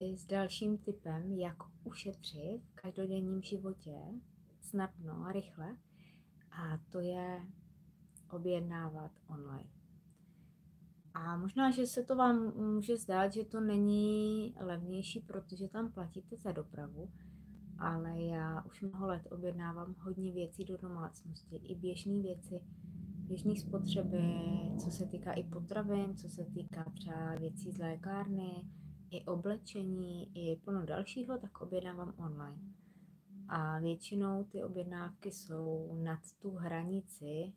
s dalším typem, jak ušetřit v každodenním životě snadno a rychle. A to je objednávat online. A možná, že se to vám může zdát, že to není levnější, protože tam platíte za dopravu, ale já už mnoho let objednávám hodně věcí do domácnosti, i běžné věci, běžné spotřeby, co se týká i potravin, co se týká třeba věcí z lékárny, i oblečení, i plno dalšího, tak objednávám online. A většinou ty objednávky jsou nad tu hranici,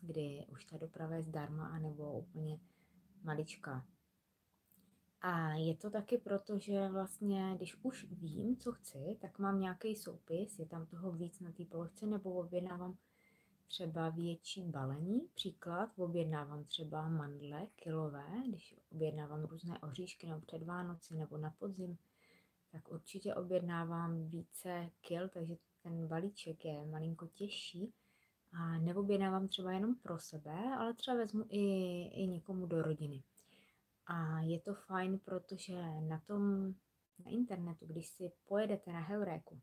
kdy už ta doprava je zdarma, anebo úplně maličká. A je to taky proto, že vlastně, když už vím, co chci, tak mám nějaký soupis, je tam toho víc na té položce, nebo objednávám třeba větší balení. Příklad, objednávám třeba mandle kilové, když objednávám různé oříšky nebo před Vánoci nebo na podzim, tak určitě objednávám více kil, takže ten balíček je malinko těžší. A neobjednávám třeba jenom pro sebe, ale třeba vezmu i, i někomu do rodiny. A je to fajn, protože na tom na internetu, když si pojedete na Heuréku,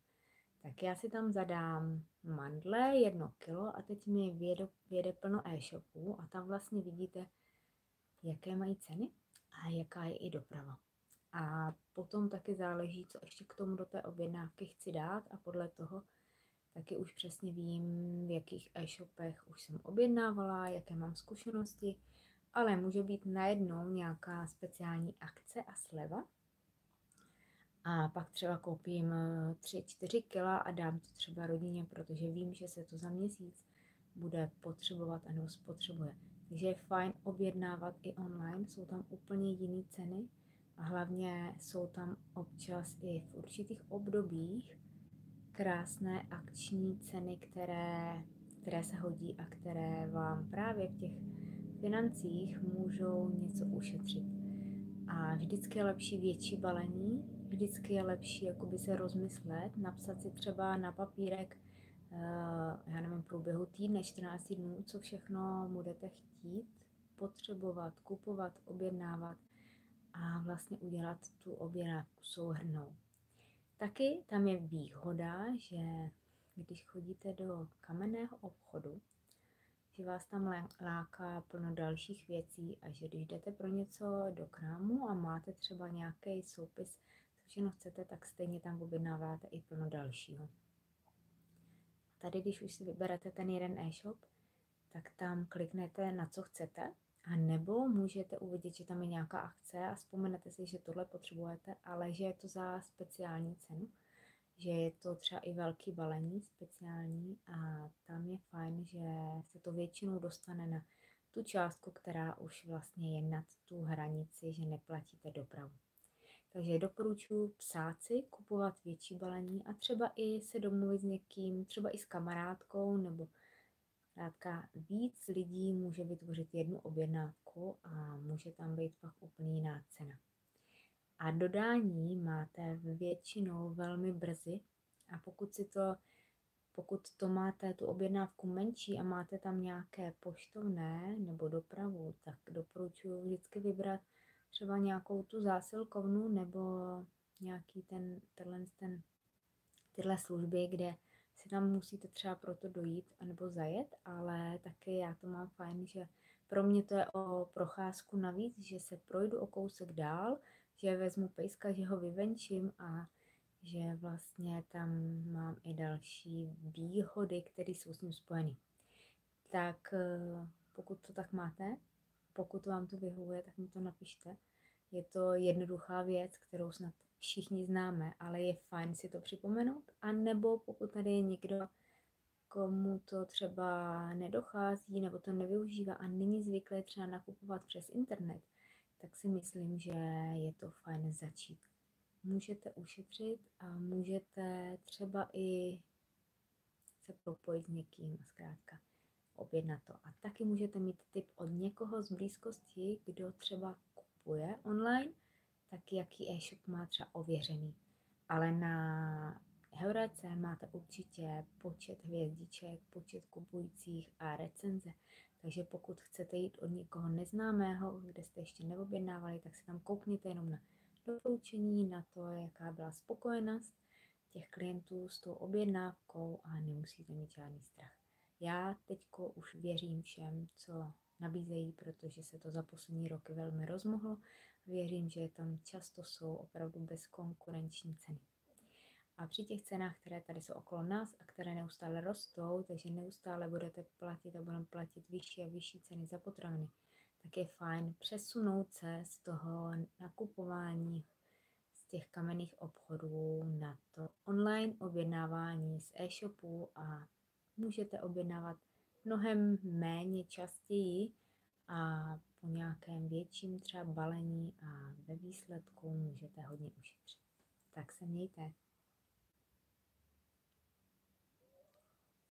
tak já si tam zadám mandle, jedno kilo a teď mi vyjede, vyjede plno e-shopů a tam vlastně vidíte, jaké mají ceny a jaká je i doprava. A potom taky záleží, co ještě k tomu do té objednávky chci dát a podle toho taky už přesně vím, v jakých e-shopech už jsem objednávala, jaké mám zkušenosti, ale může být najednou nějaká speciální akce a sleva. A pak třeba koupím 3-4 kg a dám to třeba rodině, protože vím, že se to za měsíc bude potřebovat anebo spotřebuje. Takže je fajn objednávat i online, jsou tam úplně jiné ceny a hlavně jsou tam občas i v určitých obdobích krásné akční ceny, které, které se hodí a které vám právě v těch financích můžou něco ušetřit. A vždycky je lepší větší balení, vždycky je lepší jakoby se rozmyslet, napsat si třeba na papírek, eh, já nevím, průběhu týdne, 14 dnů, co všechno budete chtít, potřebovat, kupovat, objednávat a vlastně udělat tu objednávku souhrnou. Taky tam je výhoda, že když chodíte do kamenného obchodu, že vás tam láká plno dalších věcí a že když jdete pro něco do krámu a máte třeba nějaký soupis, všechno chcete, tak stejně tam objednáváte i plno dalšího. Tady, když už si vyberete ten jeden e-shop, tak tam kliknete na co chcete a nebo můžete uvidět, že tam je nějaká akce a vzpomenete si, že tohle potřebujete, ale že je to za speciální cenu, že je to třeba i velký balení speciální a tam je fajn, že se to většinou dostane na tu částku, která už vlastně je nad tu hranici, že neplatíte dopravu. Takže doporučuji psát si, kupovat větší balení a třeba i se domluvit s někým, třeba i s kamarádkou nebo Zkrátka víc lidí může vytvořit jednu objednávku a může tam být pak úplně jiná cena. A dodání máte většinou velmi brzy a pokud si to pokud to máte tu objednávku menší a máte tam nějaké poštovné nebo dopravu, tak doporučuji vždycky vybrat třeba nějakou tu zásilkovnu nebo nějaký ten, tenhle, ten, tyhle služby, kde si tam musíte třeba proto dojít anebo zajet, ale taky já to mám fajn, že pro mě to je o procházku navíc, že se projdu o kousek dál, že vezmu pejska, že ho vyvenčím a že vlastně tam mám i další výhody, které jsou s ním spojeny. Tak eh, pokud to tak máte, pokud vám to vyhovuje, tak mi to napište. Je to jednoduchá věc, kterou snad všichni známe, ale je fajn si to připomenout. A nebo pokud tady je někdo, komu to třeba nedochází nebo to nevyužívá a není zvyklý třeba nakupovat přes internet, tak si myslím, že je to fajn začít. Můžete ušetřit a můžete třeba i se propojit s někým zkrátka objednat to. A taky můžete mít tip od někoho z blízkosti, kdo třeba kupuje online tak jaký e-shop má třeba ověřený. Ale na Heurece máte určitě počet hvězdiček, počet kupujících a recenze. Takže pokud chcete jít od někoho neznámého, kde jste ještě neobjednávali, tak se tam koukněte jenom na doporučení na to, jaká byla spokojenost těch klientů s tou objednávkou a nemusíte mít žádný strach. Já teďko už věřím všem, co nabízejí, protože se to za poslední roky velmi rozmohlo. Věřím, že tam často jsou opravdu bezkonkurenční ceny. A při těch cenách, které tady jsou okolo nás a které neustále rostou, takže neustále budete platit a budeme platit vyšší a vyšší ceny za potraviny, tak je fajn přesunout se z toho nakupování z těch kamenných obchodů na to online objednávání z e-shopů a můžete objednávat mnohem méně častěji a po nějakém větším třeba balení a ve výsledku můžete hodně ušetřit. Tak se mějte.